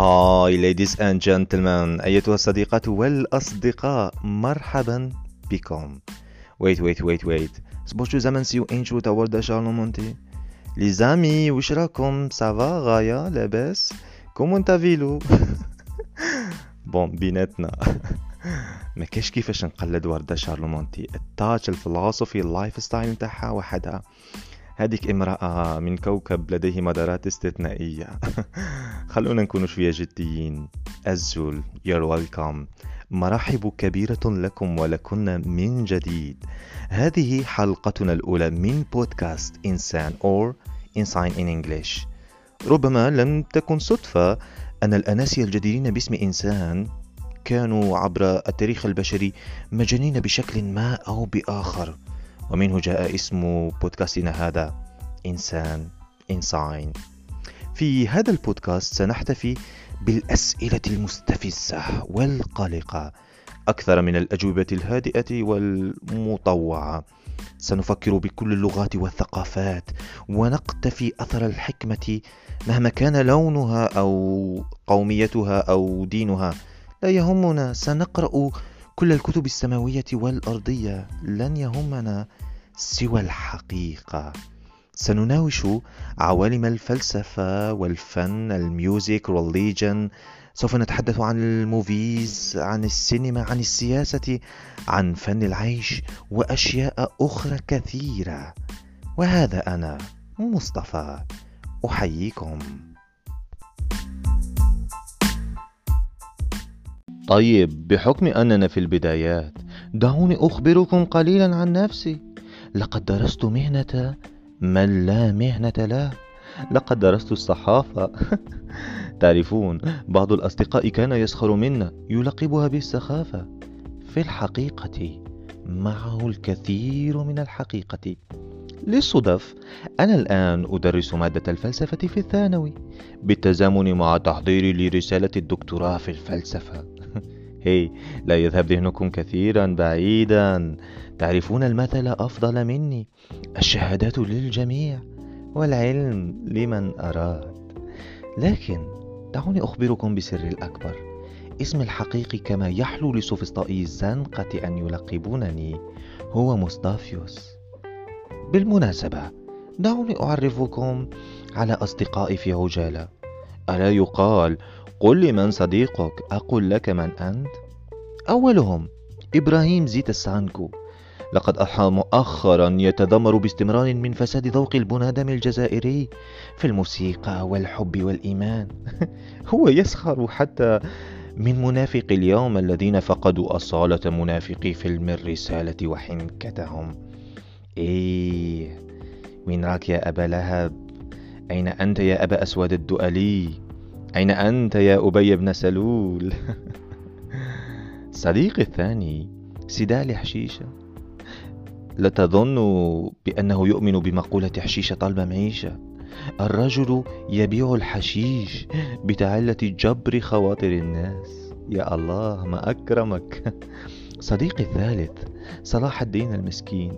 هاي ليديز اند جنتلمان أيتها الصديقات والأصدقاء مرحبا بكم. ويت ويت ويت ويت سبوشتو زمن سيو انشو تا شارلو مونتي. لي زامي وش راكم سافا غايا لاباس. كومون فيلو بون بيناتنا. ما كاش كيفاش نقلد وردة شارلومونتي التاتش الفلسفي اللايف ستايل نتاعها وحدها. هذيك امرأة من كوكب لديه مدارات استثنائية. خلونا نكون شوية جديين. أزول you're welcome. مرحب كبيرة لكم ولكن من جديد. هذه حلقتنا الأولى من بودكاست إنسان or إنسان in English. ربما لم تكن صدفة أن الأناسي الجديرين باسم إنسان كانوا عبر التاريخ البشري مجانين بشكل ما أو بآخر. ومنه جاء اسم بودكاستنا هذا إنسان إنساين. في هذا البودكاست سنحتفي بالأسئلة المستفزة والقلقة أكثر من الأجوبة الهادئة والمطوعة. سنفكر بكل اللغات والثقافات ونقتفي أثر الحكمة مهما كان لونها أو قوميتها أو دينها. لا يهمنا سنقرأ كل الكتب السماوية والأرضية لن يهمنا سوى الحقيقة. سنناوش عوالم الفلسفة والفن ال music والليجن. سوف نتحدث عن ال movies عن السينما عن السياسة عن فن العيش وأشياء أخرى كثيرة. وهذا أنا مصطفى. أحييكم. طيب بحكم أننا في البدايات دعوني أخبركم قليلا عن نفسي. لقد درست مهنة من لا مهنة له. لقد درست الصحافة. تعرفون بعض الأصدقاء كان يسخر منا يلقبها بالسخافة. في الحقيقة معه الكثير من الحقيقة. للصدف أنا الآن أدرس مادة الفلسفة في الثانوي بالتزامن مع تحضيري لرسالة الدكتوراه في الفلسفة. هي لا يذهب ذهنكم كثيرا بعيدا. تعرفون المثل أفضل مني؟ الشهادات للجميع والعلم لمن أراد. لكن دعوني أخبركم بسر الأكبر. اسم الحقيقي كما يحلو لسوفسطائي الزنقة أن يلقبونني هو مصطافيوس بالمناسبة دعوني أعرفكم على أصدقائي في عجالة. ألا يقال قل لمن صديقك أقول لك من أنت؟ أولهم إبراهيم زيت السانكو لقد أضحى مؤخرا يتذمر باستمرار من فساد ذوق البنادم الجزائري في الموسيقى والحب والإيمان. هو يسخر حتى من منافق اليوم الذين فقدوا أصالة منافقي فيلم الرسالة وحنكتهم. إيه وين راك يا أبا لهب؟ أين أنت يا أبا أسود الدؤلي؟ أين أنت يا أبي بن سلول؟ صديقي الثاني سدال حشيشة. لا تظن بأنه يؤمن بمقولة حشيشة طلب معيشة. الرجل يبيع الحشيش بتعلة جبر خواطر الناس. يا الله ما أكرمك. صديقي الثالث صلاح الدين المسكين.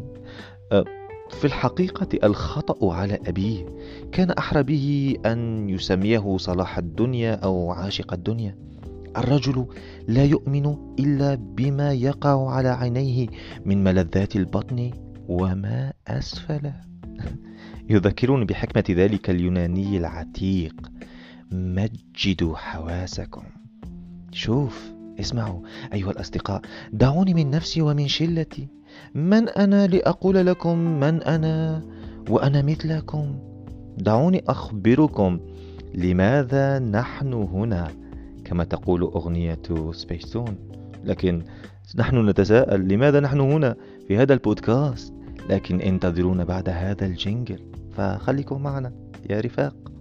أه، في الحقيقة الخطأ على أبيه. كان أحرى به أن يسميه صلاح الدنيا أو عاشق الدنيا. الرجل لا يؤمن إلا بما يقع على عينيه من ملذات البطن وما أسفله يذكرون بحكمة ذلك اليوناني العتيق. مجدوا حواسكم. شوف اسمعوا أيها الأصدقاء دعوني من نفسي ومن شلتي. من أنا لأقول لكم من أنا وأنا مثلكم؟ دعوني أخبركم لماذا نحن هنا. كما تقول أغنية سبيستون لكن نحن نتساءل لماذا نحن هنا في هذا البودكاست. لكن انتظرونا بعد هذا الجنجل. فخليكم معنا يا رفاق.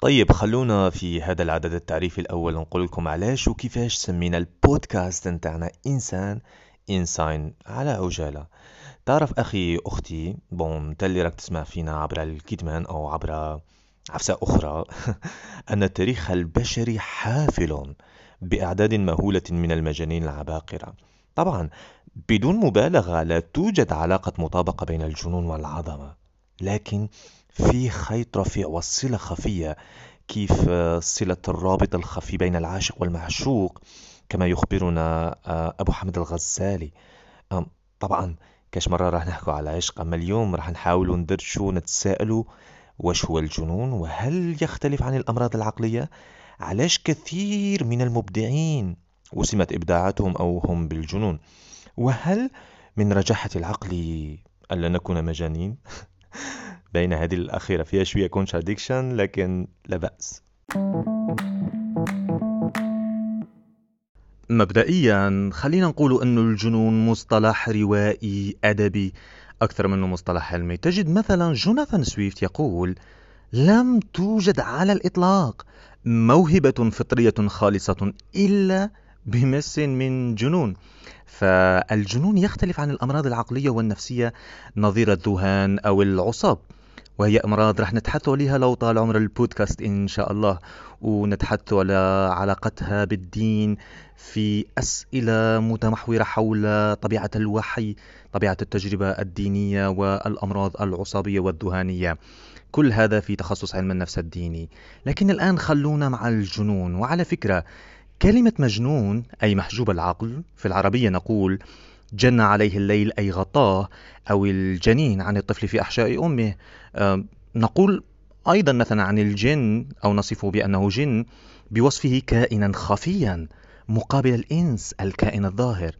طيب خلونا في هذا العدد التعريفي الأول نقول لكم علاش وكيفاش سمينا البودكاست نتاعنا إنسان إنسان على عجالة تعرف أخي أختي بون تالي راك تسمع فينا عبر الكتمان أو عبر عفسة أخرى أن التاريخ البشري حافل بأعداد مهولة من المجانين العباقرة. طبعا بدون مبالغة لا توجد علاقة مطابقة بين الجنون والعظمة. لكن في خيط رفيع والصلة خفية كيف صلة الرابط الخفي بين العاشق والمعشوق كما يخبرنا آه، أبو حمد الغزالي. طبعا كاش مرة راح نحكوا على العشق أما اليوم راح نحاولوا ندرشوا نتساءلوا وش هو الجنون وهل يختلف عن الأمراض العقلية؟ علاش كثير من المبدعين وسمت إبداعاتهم أو هم بالجنون؟ وهل من رجاحة العقل ألا نكون مجانين؟ بين هذه الأخيرة. فيها شوية contradiction لكن لا بأس. مبدئيا خلينا نقول أن الجنون مصطلح روائي أدبي. أكثر منه مصطلح علمي. تجد مثلا جوناثان سويفت يقول لم توجد على الإطلاق موهبة فطرية خالصة إلا بمس من جنون. فالجنون يختلف عن الأمراض العقلية والنفسية نظير الذهان أو العصاب. وهي أمراض رح نتحدث عليها لو طال عمر البودكاست إن شاء الله. ونتحدث على علاقتها بالدين في أسئلة متمحورة حول طبيعة الوحي طبيعة التجربة الدينية والأمراض العصابية والذهانية كل هذا في تخصص علم النفس الديني. لكن الآن خلونا مع الجنون. وعلى فكرة كلمة مجنون أي محجوب العقل في العربية نقول جن عليه الليل أي غطاه أو الجنين عن الطفل في أحشاء أمه. نقول أيضا مثلا عن الجن أو نصفه بأنه جن بوصفه كائنا خفيا مقابل الإنس الكائن الظاهر.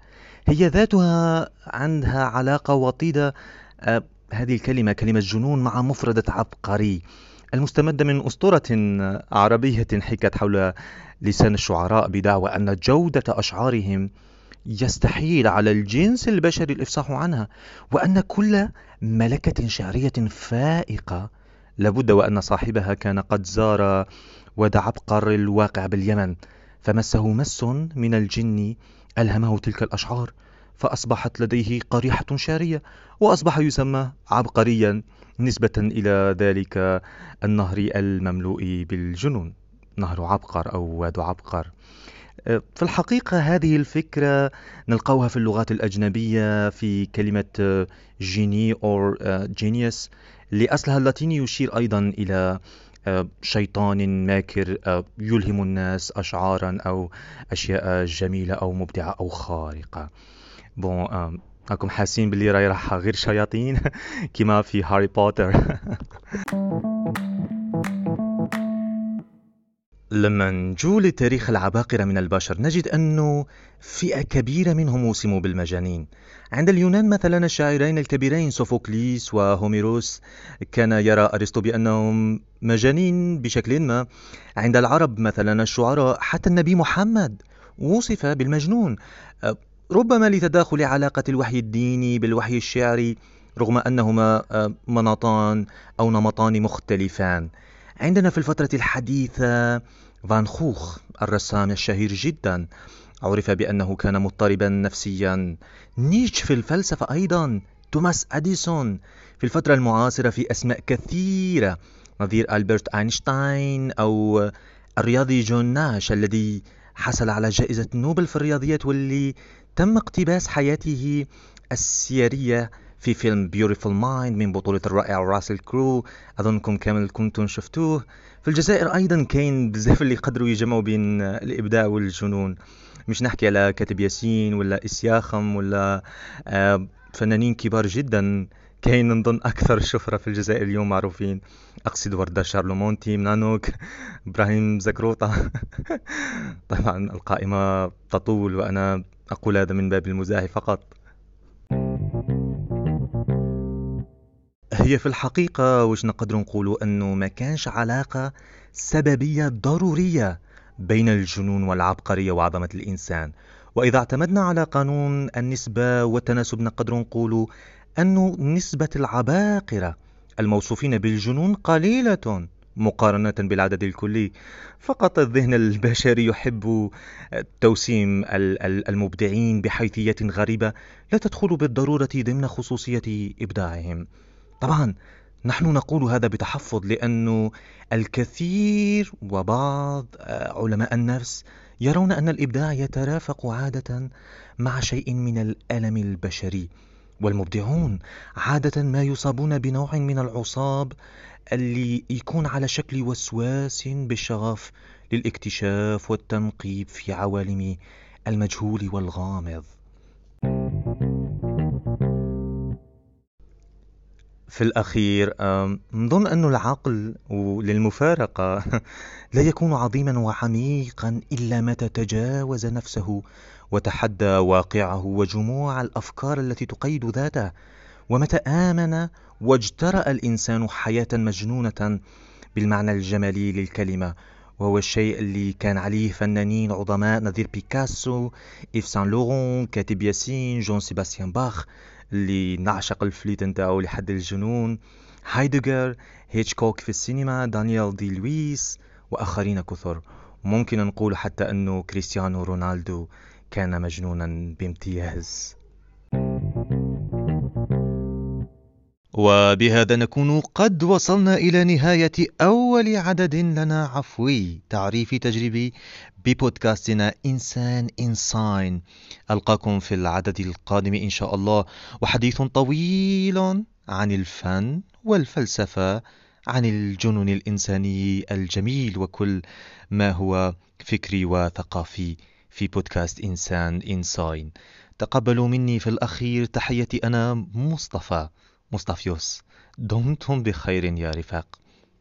هي ذاتها عندها علاقة وطيدة. هذه الكلمة كلمة جنون مع مفردة عبقري. المستمدة من أسطورة عربية حكت حول لسان الشعراء بدعوى أن جودة أشعارهم يستحيل على الجنس البشري الإفصاح عنها وأن كل ملكة شعرية فائقة لابد وأن صاحبها كان قد زار ود عبقر الواقع باليمن فمسه مس من الجن ألهمه تلك الأشعار. فأصبحت لديه قريحة شعرية وأصبح يسمى عبقريا نسبة إلى ذلك النهر المملوء بالجنون نهر عبقر أو واد عبقر. في الحقيقة هذه الفكرة نلقاها في اللغات الأجنبية في كلمة جيني أو جينيوس لأصلها اللاتيني يشير أيضا إلى شيطان ماكر يلهم الناس أشعارا أو أشياء جميلة أو مبدعة أو خارقة. bon راكم حاسين باللي راي راح غير شياطين كما في هاري بوتر لما نجو لتاريخ العباقرة من البشر نجد أنه فئة كبيرة منهم وسموا بالمجانين. عند اليونان مثلا الشاعرين الكبيرين سوفوكليس وهوميروس كان يرى أرسطو بأنهم مجانين بشكل ما. عند العرب مثلا الشعراء حتى النبي محمد وصف بالمجنون. ربما لتداخل علاقة الوحي الديني بالوحي الشعري رغم أنهما مناطان أو نمطان مختلفان. عندنا في الفترة الحديثة فان خوخ الرسام الشهير جدا. عرف بأنه كان مضطربا نفسيا. نيتش في الفلسفة أيضا. توماس أديسون في الفترة المعاصرة في أسماء كثيرة. نظير ألبرت أينشتاين أو الرياضي جون ناش الذي حصل على جائزة نوبل في الرياضيات واللي تم اقتباس حياته السيارية في فيلم Beautiful Mind من بطولة الرائع راسل كرو. أظنكم كامل كنتم شفتوه. في الجزائر أيضا كاين بزاف اللي قدروا يجمعوا بين الإبداع والجنون. مش نحكي على كاتب ياسين ولا إسياخم ولا آه، فنانين كبار جدا كاين نظن أكثر شهرة في الجزائر اليوم معروفين. أقصد وردة شارلومونتي منانوك إبراهيم زكروطة. طبعا القائمة تطول وأنا أقول هذا من باب المزاح فقط. هي في الحقيقة وش نقدر نقولوا أنه ما كانش علاقة سببية ضرورية بين الجنون والعبقرية وعظمة الإنسان. وإذا اعتمدنا على قانون النسبة والتناسب نقدر نقول أن نسبة العباقرة الموصوفين بالجنون قليلة مقارنة بالعدد الكلي. فقط الذهن البشري يحب توسيم المبدعين بحيثية غريبة لا تدخل بالضرورة ضمن خصوصية إبداعهم. طبعا نحن نقول هذا بتحفظ لأنه الكثير وبعض علماء النفس يرون أن الإبداع يترافق عادة مع شيء من الألم البشري والمبدعون عادة ما يصابون بنوع من العصاب اللي يكون على شكل وسواس بالشغف للاكتشاف والتنقيب في عوالم المجهول والغامض. في الأخير نظن أن العقل للمفارقة لا يكون عظيما وعميقا إلا متى تجاوز نفسه وتحدى واقعه وجموع الأفكار التي تقيد ذاته ومتى آمن واجترأ الإنسان حياة مجنونة بالمعنى الجمالي للكلمة. وهو الشيء اللي كان عليه فنانين عظماء نظير بيكاسو إيف سان لورون كاتب ياسين جون سيباستيان باخ اللي نعشق ال flûte نتاعو لحد الجنون هايدغر هيتشكوك في السينما دانيال دي لويس وآخرين كثر. ممكن نقول حتى أنه كريستيانو رونالدو كان مجنونا بامتياز. وبهذا نكون قد وصلنا إلى نهاية أول عدد لنا عفوي تعريفي تجريبي ببودكاستنا إنسان إنساين ألقاكم في العدد القادم إن شاء الله وحديث طويل عن الفن والفلسفة عن الجنون الإنساني الجميل وكل ما هو فكري وثقافي في بودكاست إنسان إنساين تقبلوا مني في الأخير تحيتي أنا مصطفى. مصطفیوس، دمتم به خیرین یا رفق